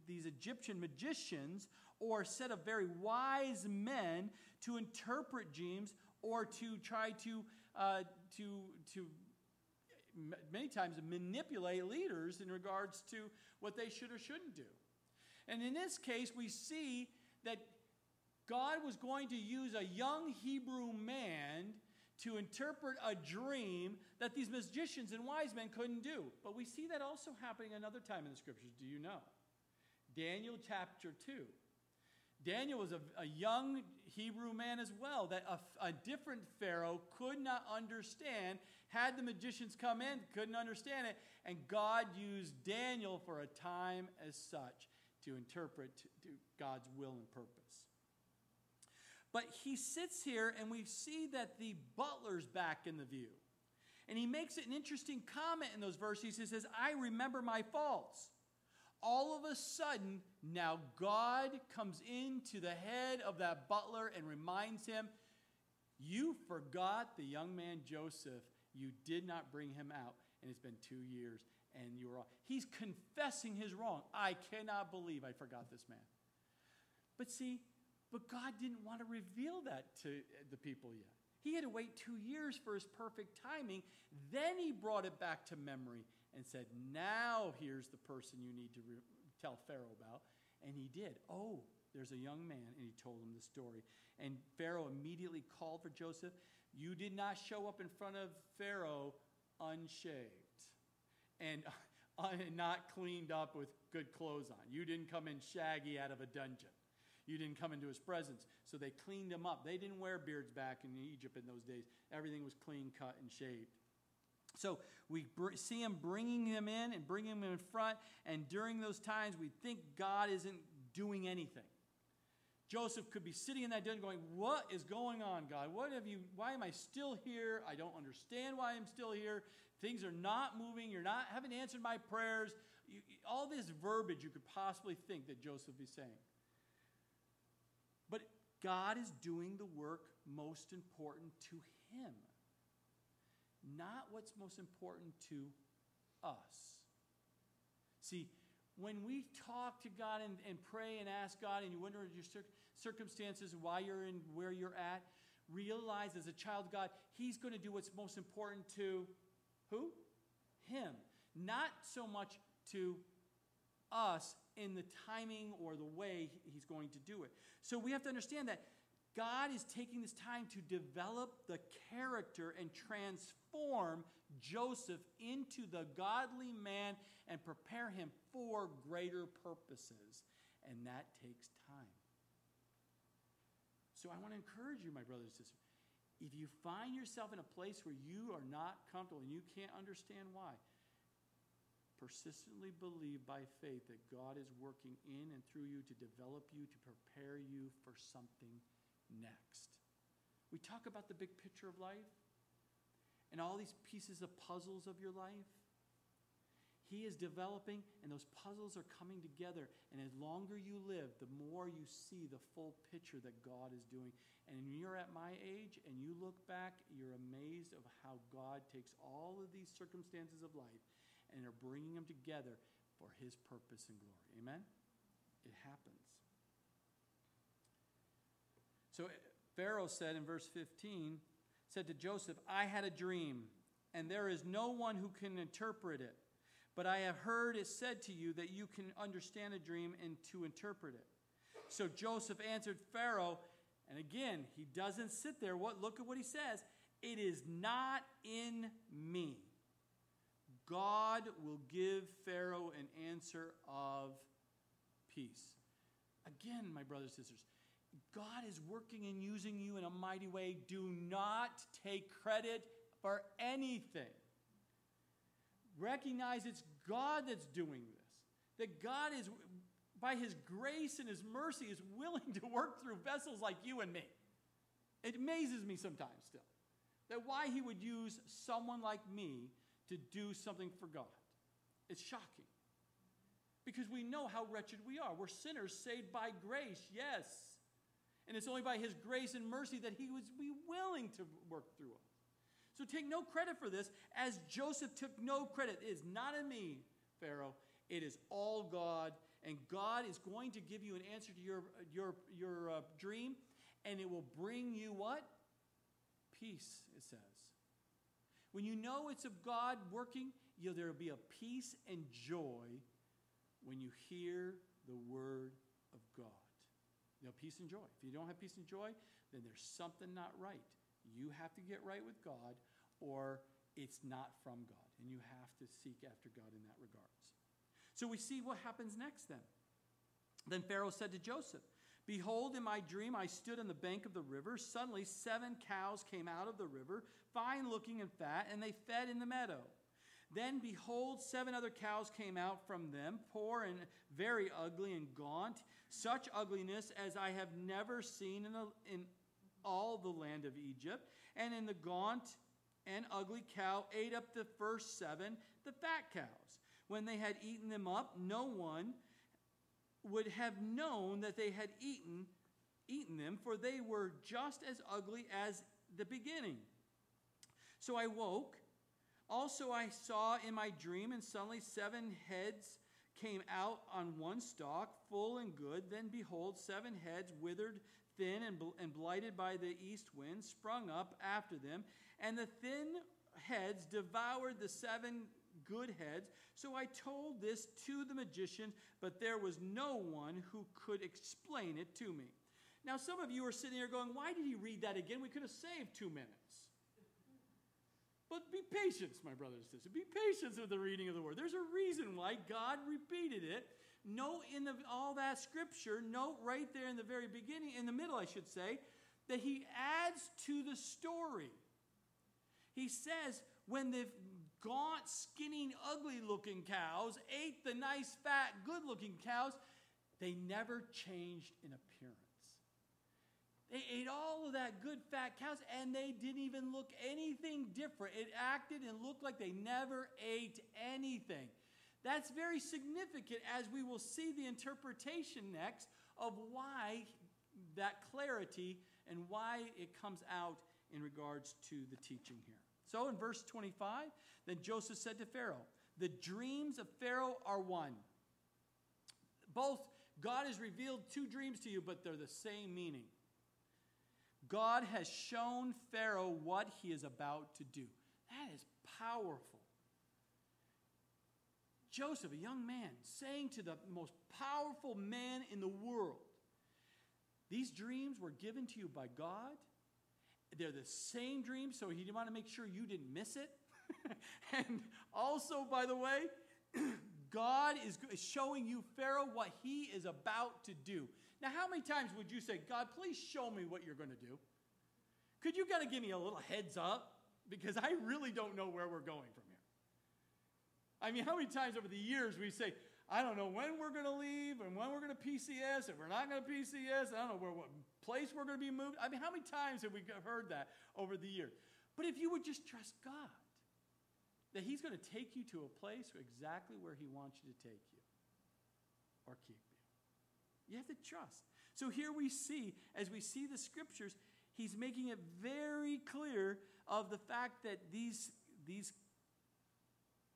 these Egyptian magicians or a set of very wise men to interpret dreams or to try to, uh, to, to many times manipulate leaders in regards to what they should or shouldn't do. And in this case, we see that God was going to use a young Hebrew man to interpret a dream that these magicians and wise men couldn't do. But we see that also happening another time in the scriptures. Do you know? Daniel chapter 2. Daniel was a, a young Hebrew man as well that a, a different Pharaoh could not understand. Had the magicians come in, couldn't understand it, and God used Daniel for a time as such to interpret to God's will and purpose. But he sits here, and we see that the butler's back in the view. And he makes an interesting comment in those verses. He says, I remember my faults. All of a sudden, now God comes into the head of that butler and reminds him, You forgot the young man Joseph. You did not bring him out, and it's been two years, and you were all. He's confessing his wrong. I cannot believe I forgot this man. But see, but God didn't want to reveal that to the people yet. He had to wait two years for his perfect timing. Then he brought it back to memory and said, Now here's the person you need to re- tell Pharaoh about. And he did. Oh, there's a young man. And he told him the story. And Pharaoh immediately called for Joseph. You did not show up in front of Pharaoh unshaved and uh, not cleaned up with good clothes on. You didn't come in shaggy out of a dungeon. You didn't come into his presence. So they cleaned him up. They didn't wear beards back in Egypt in those days. Everything was clean cut and shaved. So we see him bringing him in and bringing him in front. And during those times, we think God isn't doing anything. Joseph could be sitting in that den going, What is going on, God? What have you, why am I still here? I don't understand why I'm still here. Things are not moving. You're not, haven't answered my prayers. You, all this verbiage you could possibly think that Joseph is saying. God is doing the work most important to him, not what's most important to us. See, when we talk to God and, and pray and ask God, and you wonder your cir- circumstances, why you're in where you're at, realize as a child God, He's going to do what's most important to who? Him. Not so much to us in the timing or the way he's going to do it. So we have to understand that God is taking this time to develop the character and transform Joseph into the godly man and prepare him for greater purposes. And that takes time. So I want to encourage you, my brothers and sisters. If you find yourself in a place where you are not comfortable and you can't understand why, persistently believe by faith that God is working in and through you to develop you, to prepare you for something next. We talk about the big picture of life and all these pieces of puzzles of your life. He is developing, and those puzzles are coming together. And as longer you live, the more you see the full picture that God is doing. And when you're at my age and you look back, you're amazed of how God takes all of these circumstances of life and are bringing them together for His purpose and glory. Amen? It happens. So eh, Pharaoh said in verse 15, said to Joseph, I had a dream, and there is no one who can interpret it. But I have heard it said to you that you can understand a dream and to interpret it. So Joseph answered Pharaoh, and again, he doesn't sit there. What look at what he says. It is not in me. God will give Pharaoh an answer of peace. Again, my brothers and sisters, God is working and using you in a mighty way. Do not take credit for anything. Recognize it's God that's doing this. That God is, by His grace and His mercy, is willing to work through vessels like you and me. It amazes me sometimes still that why He would use someone like me to do something for God. It's shocking. Because we know how wretched we are. We're sinners saved by grace, yes. And it's only by His grace and mercy that He would be willing to work through us. So take no credit for this, as Joseph took no credit. It is not in me, Pharaoh. It is all God. And God is going to give you an answer to your, your, your uh, dream, and it will bring you what? Peace, it says. When you know it's of God working, you know, there will be a peace and joy when you hear the word of God. You know, peace and joy. If you don't have peace and joy, then there's something not right. You have to get right with God, or it's not from God. And you have to seek after God in that regards. So we see what happens next then. Then Pharaoh said to Joseph, Behold, in my dream I stood on the bank of the river. Suddenly, seven cows came out of the river, fine looking and fat, and they fed in the meadow. Then, behold, seven other cows came out from them, poor and very ugly and gaunt, such ugliness as I have never seen in, the, in all the land of Egypt. And in the gaunt and ugly cow ate up the first seven, the fat cows. When they had eaten them up, no one would have known that they had eaten eaten them, for they were just as ugly as the beginning. So I woke. Also I saw in my dream, and suddenly seven heads came out on one stalk, full and good. Then behold, seven heads withered, thin, and, bl- and blighted by the east wind, sprung up after them. And the thin heads devoured the seven good heads. So I told this to the magicians, but there was no one who could explain it to me. Now, some of you are sitting here going, Why did he read that again? We could have saved two minutes. But be patient, my brothers and sisters. Be patient with the reading of the word. There's a reason why God repeated it. Note in the, all that scripture, note right there in the very beginning, in the middle, I should say, that he adds to the story. He says, when the gaunt, skinny, ugly looking cows ate the nice, fat, good looking cows, they never changed in appearance. They ate all of that good fat cows and they didn't even look anything different. It acted and looked like they never ate anything. That's very significant as we will see the interpretation next of why that clarity and why it comes out in regards to the teaching here. So in verse 25, then Joseph said to Pharaoh, The dreams of Pharaoh are one. Both God has revealed two dreams to you, but they're the same meaning. God has shown Pharaoh what he is about to do. That is powerful. Joseph, a young man, saying to the most powerful man in the world, These dreams were given to you by God. They're the same dreams, so he didn't want to make sure you didn't miss it. and also, by the way, God is showing you, Pharaoh, what he is about to do. Now, how many times would you say, God, please show me what you're going to do? Could you kind of give me a little heads up? Because I really don't know where we're going from here. I mean, how many times over the years we say, I don't know when we're going to leave and when we're going to PCS, if we're not going to PCS, I don't know where, what place we're going to be moved. I mean, how many times have we heard that over the years? But if you would just trust God, that He's going to take you to a place exactly where He wants you to take you or keep you. You have to trust. So here we see, as we see the scriptures, He's making it very clear of the fact that these, these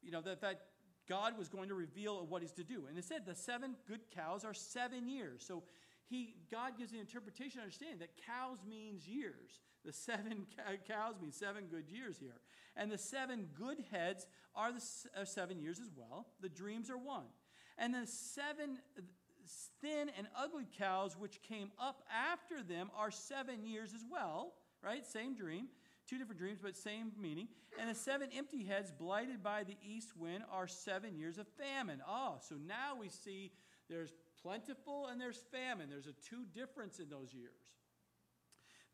you know, that, that God was going to reveal what He's to do. And it said the seven good cows are seven years. So he, God gives the interpretation, understanding that cows means years. The seven cows mean seven good years here. And the seven good heads are the are seven years as well. The dreams are one. And the seven thin and ugly cows which came up after them are seven years as well, right? Same dream. Two different dreams, but same meaning. And the seven empty heads blighted by the east wind are seven years of famine. Oh, so now we see there's plentiful and there's famine. There's a two difference in those years.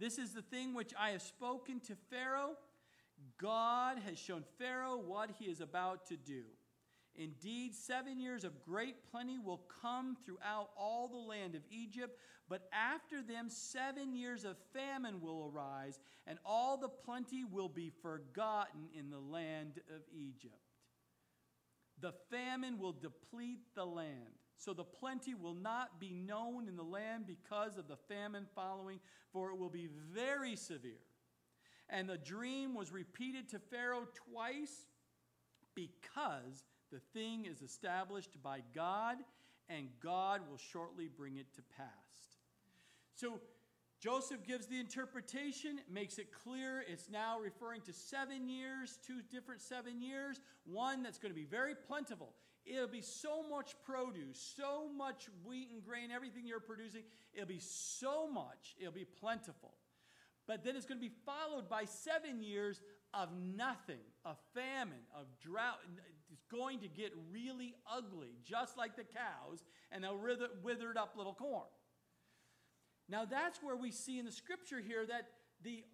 This is the thing which I have spoken to Pharaoh. God has shown Pharaoh what he is about to do. Indeed, seven years of great plenty will come throughout all the land of Egypt, but after them, seven years of famine will arise, and all the plenty will be forgotten in the land of Egypt. The famine will deplete the land. So the plenty will not be known in the land because of the famine following, for it will be very severe. And the dream was repeated to Pharaoh twice because the thing is established by God, and God will shortly bring it to pass. So Joseph gives the interpretation, makes it clear it's now referring to seven years, two different seven years, one that's going to be very plentiful. It'll be so much produce, so much wheat and grain, everything you're producing. It'll be so much, it'll be plentiful. But then it's going to be followed by seven years of nothing, of famine, of drought. It's going to get really ugly, just like the cows, and wither, withered up little corn. Now, that's where we see in the scripture here that the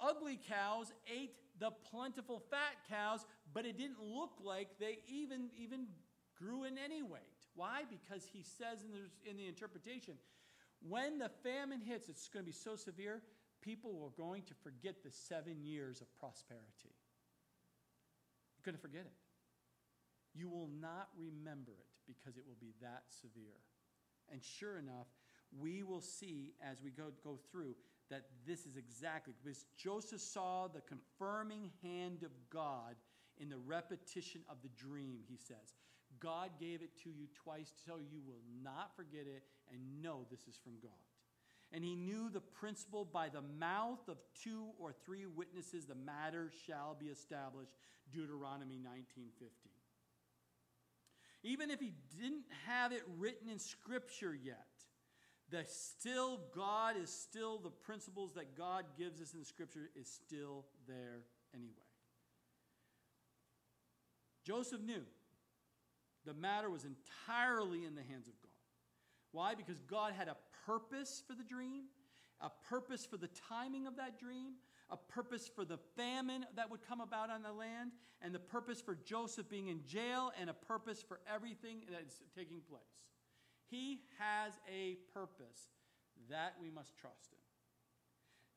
ugly cows ate the plentiful fat cows, but it didn't look like they even, even grew in any weight. Why? Because he says in the, in the interpretation, when the famine hits, it's going to be so severe, people are going to forget the seven years of prosperity. You're going to forget it. You will not remember it because it will be that severe. And sure enough, we will see as we go, go through that this is exactly because Joseph saw the confirming hand of God in the repetition of the dream, he says. God gave it to you twice so you will not forget it and know this is from God. And he knew the principle by the mouth of two or three witnesses the matter shall be established Deuteronomy 19:15. Even if he didn't have it written in scripture yet, the still God is still the principles that God gives us in scripture is still there anyway. Joseph knew the matter was entirely in the hands of God. Why? Because God had a purpose for the dream, a purpose for the timing of that dream, a purpose for the famine that would come about on the land, and the purpose for Joseph being in jail, and a purpose for everything that's taking place. He has a purpose that we must trust in.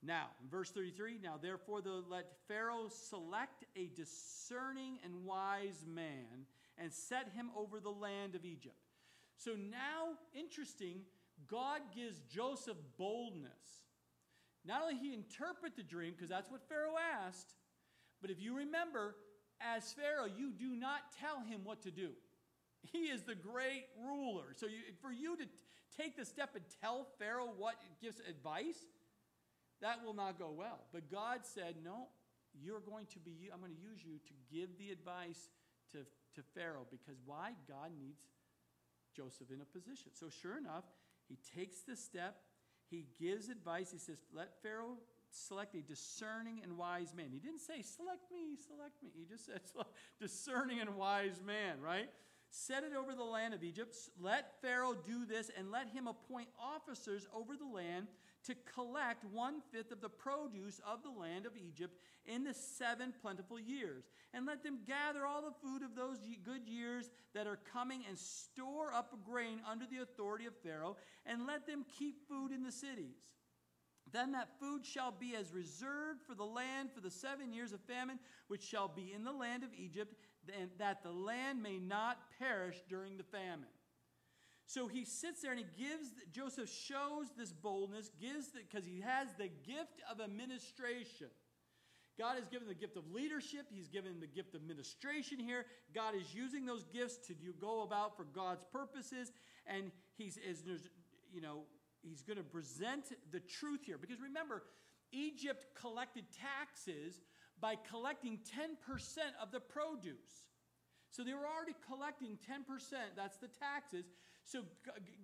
Now, in verse 33, now therefore the, let Pharaoh select a discerning and wise man and set him over the land of Egypt. So now, interesting, God gives Joseph boldness. Not only he interpret the dream, because that's what Pharaoh asked, but if you remember, as Pharaoh, you do not tell him what to do. He is the great ruler. So you, for you to take the step and tell Pharaoh what gives advice, that will not go well. But God said, no, you're going to be, I'm going to use you to give the advice to, to Pharaoh because why? God needs Joseph in a position. So, sure enough, he takes the step, he gives advice. He says, Let Pharaoh select a discerning and wise man. He didn't say, Select me, select me. He just said, Discerning and wise man, right? Set it over the land of Egypt. Let Pharaoh do this, and let him appoint officers over the land to collect one fifth of the produce of the land of Egypt in the seven plentiful years. And let them gather all the food of those good years that are coming and store up grain under the authority of Pharaoh, and let them keep food in the cities. Then that food shall be as reserved for the land for the seven years of famine, which shall be in the land of Egypt, that the land may not perish during the famine. So he sits there and he gives, Joseph shows this boldness, gives because he has the gift of administration. God has given the gift of leadership. He's given the gift of administration here. God is using those gifts to do, go about for God's purposes. And he's, is, you know, he's going to present the truth here. Because remember, Egypt collected taxes by collecting 10% of the produce. So they were already collecting 10%, that's the taxes. So,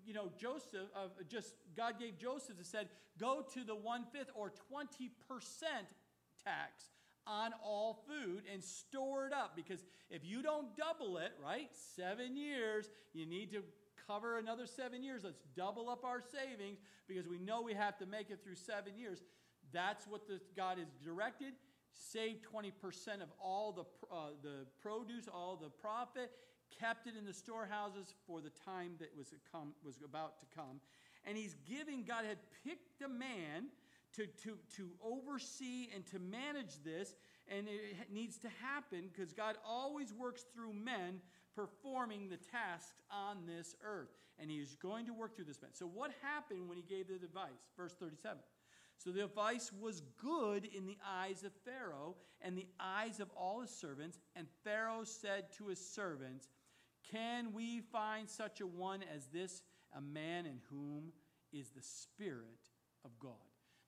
you know, Joseph, uh, just God gave Joseph and said, go to the one fifth or 20% tax on all food and store it up because if you don't double it, right, seven years, you need to cover another seven years. Let's double up our savings because we know we have to make it through seven years. That's what the, God has directed. Save 20% of all the, uh, the produce, all the profit, kept it in the storehouses for the time that was, come, was about to come. And he's giving, God had picked a man to, to, to oversee and to manage this, and it needs to happen because God always works through men performing the tasks on this earth. And he is going to work through this man. So, what happened when he gave the advice? Verse 37. So the advice was good in the eyes of Pharaoh and the eyes of all his servants. And Pharaoh said to his servants, Can we find such a one as this, a man in whom is the Spirit of God?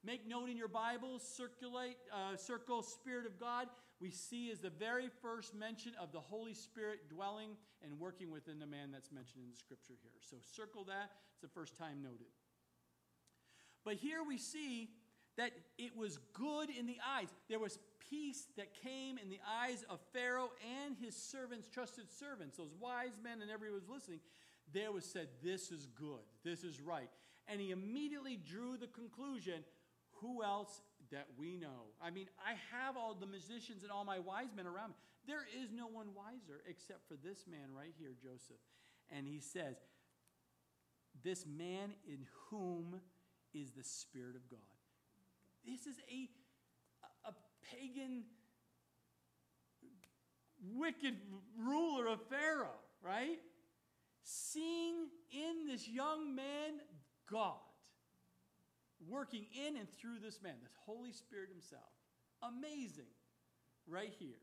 Make note in your Bible, circulate, uh, circle Spirit of God. We see is the very first mention of the Holy Spirit dwelling and working within the man that's mentioned in the scripture here. So circle that. It's the first time noted. But here we see that it was good in the eyes. There was peace that came in the eyes of Pharaoh and his servants, trusted servants, those wise men and everyone was listening. There was said, This is good, this is right. And he immediately drew the conclusion who else that we know? I mean, I have all the musicians and all my wise men around me. There is no one wiser except for this man right here, Joseph. And he says, This man in whom is the Spirit of God. This is a, a pagan, wicked ruler of Pharaoh, right? Seeing in this young man God working in and through this man, this Holy Spirit himself. Amazing, right here.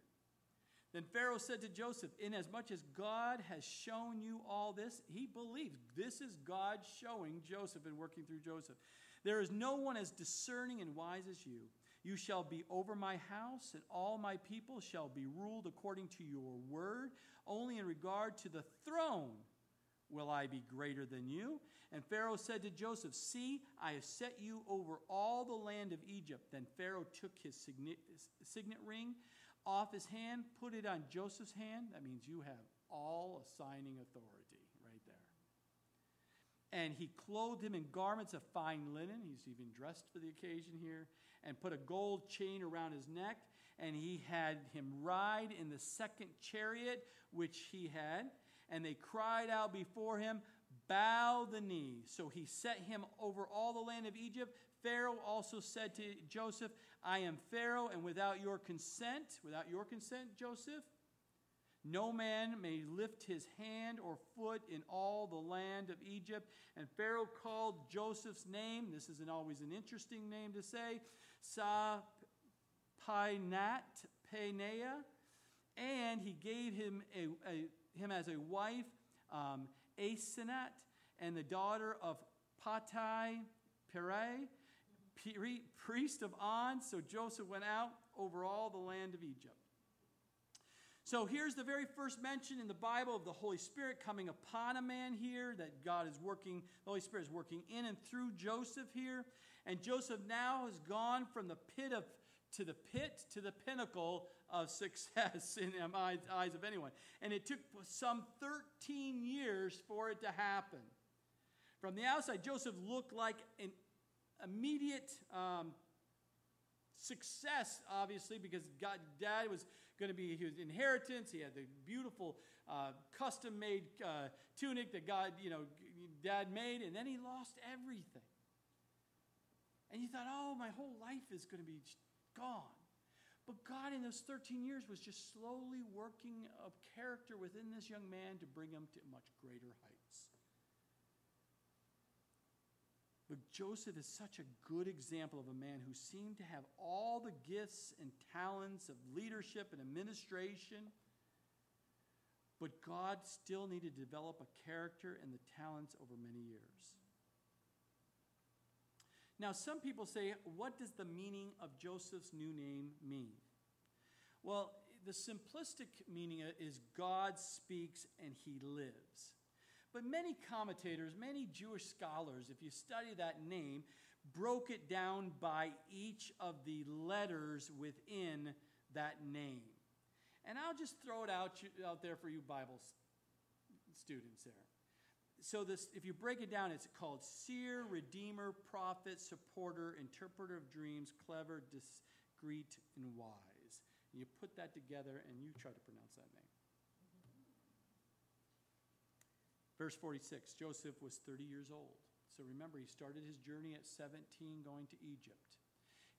Then Pharaoh said to Joseph, Inasmuch as God has shown you all this, he believes this is God showing Joseph and working through Joseph. There is no one as discerning and wise as you. You shall be over my house, and all my people shall be ruled according to your word. Only in regard to the throne will I be greater than you. And Pharaoh said to Joseph, See, I have set you over all the land of Egypt. Then Pharaoh took his signet, signet ring off his hand, put it on Joseph's hand. That means you have all assigning authority. And he clothed him in garments of fine linen. He's even dressed for the occasion here. And put a gold chain around his neck. And he had him ride in the second chariot which he had. And they cried out before him, bow the knee. So he set him over all the land of Egypt. Pharaoh also said to Joseph, I am Pharaoh, and without your consent, without your consent, Joseph, no man may lift his hand or foot in all the land of Egypt. And Pharaoh called Joseph's name, this isn't always an interesting name to say, Sa Painat Paneah, and he gave him, a, a, him as a wife um, Asenath, and the daughter of Patai Perai, priest of On. So Joseph went out over all the land of Egypt. So here's the very first mention in the Bible of the Holy Spirit coming upon a man here, that God is working, the Holy Spirit is working in and through Joseph here. And Joseph now has gone from the pit of to the pit to the pinnacle of success in the eyes of anyone. And it took some 13 years for it to happen. From the outside, Joseph looked like an immediate um, success, obviously, because God, dad was going to be his inheritance. He had the beautiful uh, custom made uh, tunic that God, you know, dad made, and then he lost everything. And you thought, oh, my whole life is going to be gone. But God, in those 13 years, was just slowly working a character within this young man to bring him to much greater heights. But Joseph is such a good example of a man who seemed to have all the gifts and talents of leadership and administration, but God still needed to develop a character and the talents over many years. Now, some people say, what does the meaning of Joseph's new name mean? Well, the simplistic meaning is God speaks and he lives. But many commentators, many Jewish scholars, if you study that name, broke it down by each of the letters within that name. And I'll just throw it out, out there for you Bible students there so this, if you break it down, it's called seer, redeemer, prophet, supporter, interpreter of dreams, clever, discreet, and wise. And you put that together and you try to pronounce that name. Verse 46 Joseph was 30 years old. So remember, he started his journey at 17 going to Egypt.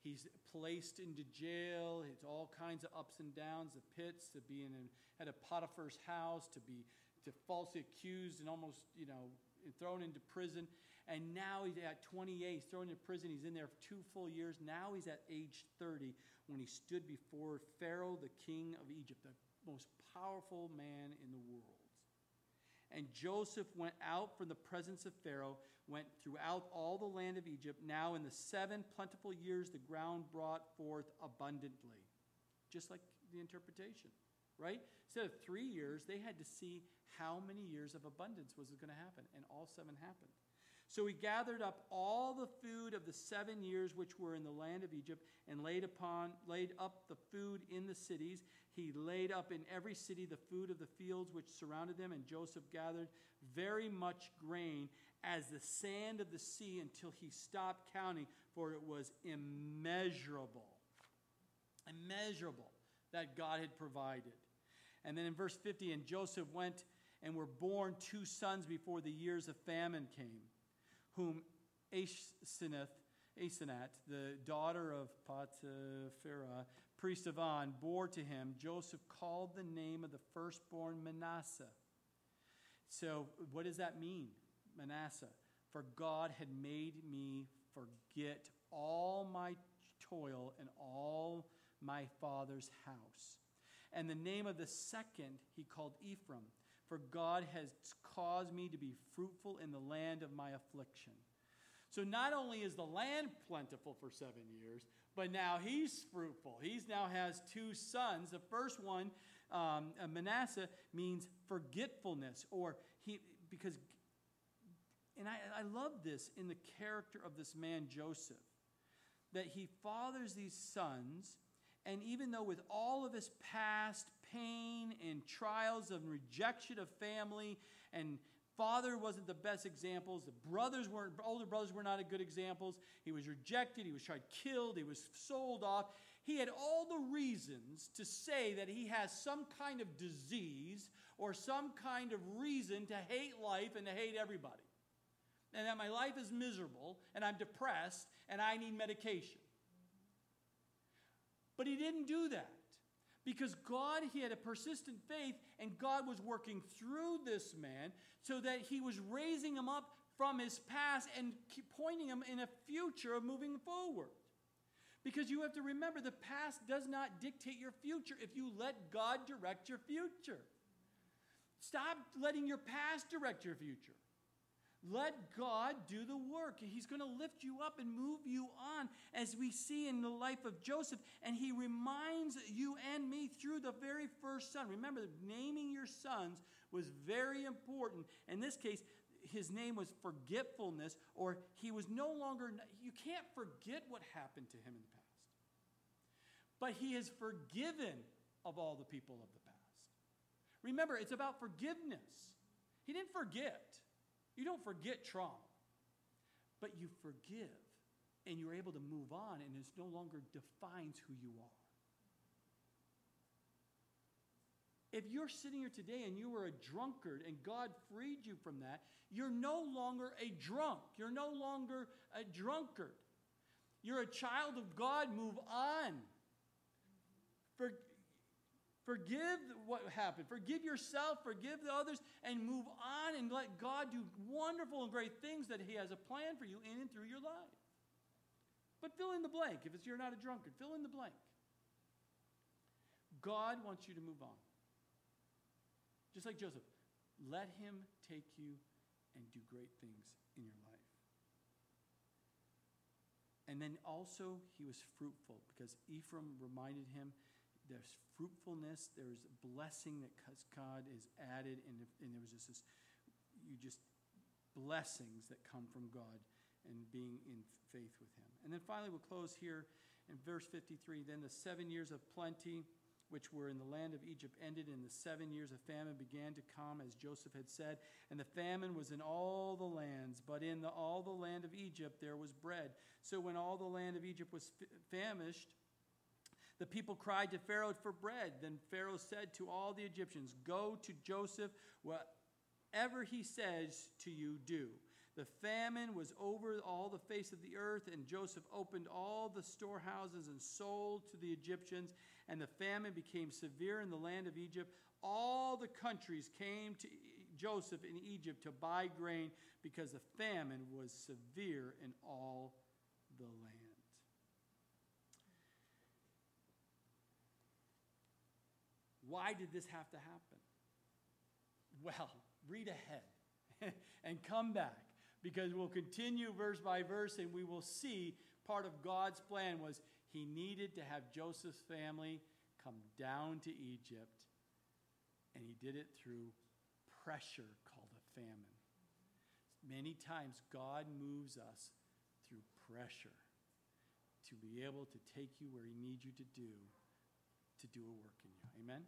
He's placed into jail. It's all kinds of ups and downs, the pits, to be in at a Potiphar's house, to be to falsely accused and almost, you know, thrown into prison. And now he's at 28, he's thrown into prison. He's in there for two full years. Now he's at age 30 when he stood before Pharaoh, the king of Egypt, the most powerful man in the world. And Joseph went out from the presence of Pharaoh, went throughout all the land of Egypt. Now, in the seven plentiful years, the ground brought forth abundantly. Just like the interpretation, right? Instead of three years, they had to see how many years of abundance was going to happen, and all seven happened. So he gathered up all the food of the seven years which were in the land of Egypt, and laid upon laid up the food in the cities. He laid up in every city the food of the fields which surrounded them, and Joseph gathered very much grain as the sand of the sea until he stopped counting, for it was immeasurable. Immeasurable that God had provided. And then in verse 50, and Joseph went and were born two sons before the years of famine came, whom Asenath, Asenath the daughter of Potiphera, priest of On, bore to him. Joseph called the name of the firstborn Manasseh. So, what does that mean, Manasseh? For God had made me forget all my toil and all my father's house. And the name of the second he called Ephraim for God has caused me to be fruitful in the land of my affliction. So not only is the land plentiful for seven years, but now he's fruitful. He now has two sons. The first one, um, uh, Manasseh, means forgetfulness, or he because, and I, I love this in the character of this man Joseph, that he fathers these sons, and even though with all of his past pain and trials of rejection of family and father wasn't the best examples. The brothers weren't older brothers were not a good examples. He was rejected. He was tried killed. He was sold off. He had all the reasons to say that he has some kind of disease or some kind of reason to hate life and to hate everybody. And that my life is miserable and i'm depressed and i need medication. But he didn't do that because God, he had a persistent faith, and God was working through this man so that he was raising him up from his past and pointing him in a future of moving forward. Because you have to remember, the past does not dictate your future if you let God direct your future. Stop letting your past direct your future. Let God do the work. He's going to lift you up and move you on, as we see in the life of Joseph. And he reminds you and me through the very first son. Remember, naming your sons was very important. In this case, his name was forgetfulness, or he was no longer, you can't forget what happened to him in the past. But he is forgiven of all the people of the past. Remember, it's about forgiveness. He didn't forget. You don't forget trauma, but you forgive and you're able to move on and it no longer defines who you are. If you're sitting here today and you were a drunkard and God freed you from that, you're no longer a drunk. You're no longer a drunkard. You're a child of God, move on. For, forgive what happened. Forgive yourself, forgive the others, and move on and let God do wonderful and great things that He has a plan for you in and through your life. But fill in the blank. If it's you're not a drunkard, fill in the blank. God wants you to move on. Just like Joseph, let him take you and do great things in your life. And then also, he was fruitful because Ephraim reminded him there's fruitfulness, there's blessing that God is added, and, and there was just this, you just blessings that come from God and being in faith with him. And then finally, we'll close here in verse 53. Then the seven years of plenty which were in the land of Egypt ended, and the seven years of famine began to come, as Joseph had said. And the famine was in all the lands, but in the, all the land of Egypt there was bread. So when all the land of Egypt was famished, the people cried to Pharaoh for bread. Then Pharaoh said to all the Egyptians, Go to Joseph, whatever he says to you, do. The famine was over all the face of the earth, and Joseph opened all the storehouses and sold to the Egyptians and the famine became severe in the land of Egypt, all the countries came to Joseph in Egypt to buy grain because the famine was severe in all the land. Why did this have to happen? Well, read ahead and come back because we'll continue verse by verse and we will see part of God's plan was he needed to have Joseph's family come down to Egypt, and he did it through pressure called a famine. Many times, God moves us through pressure to be able to take you where he needs you to do, to do a work in you. Amen?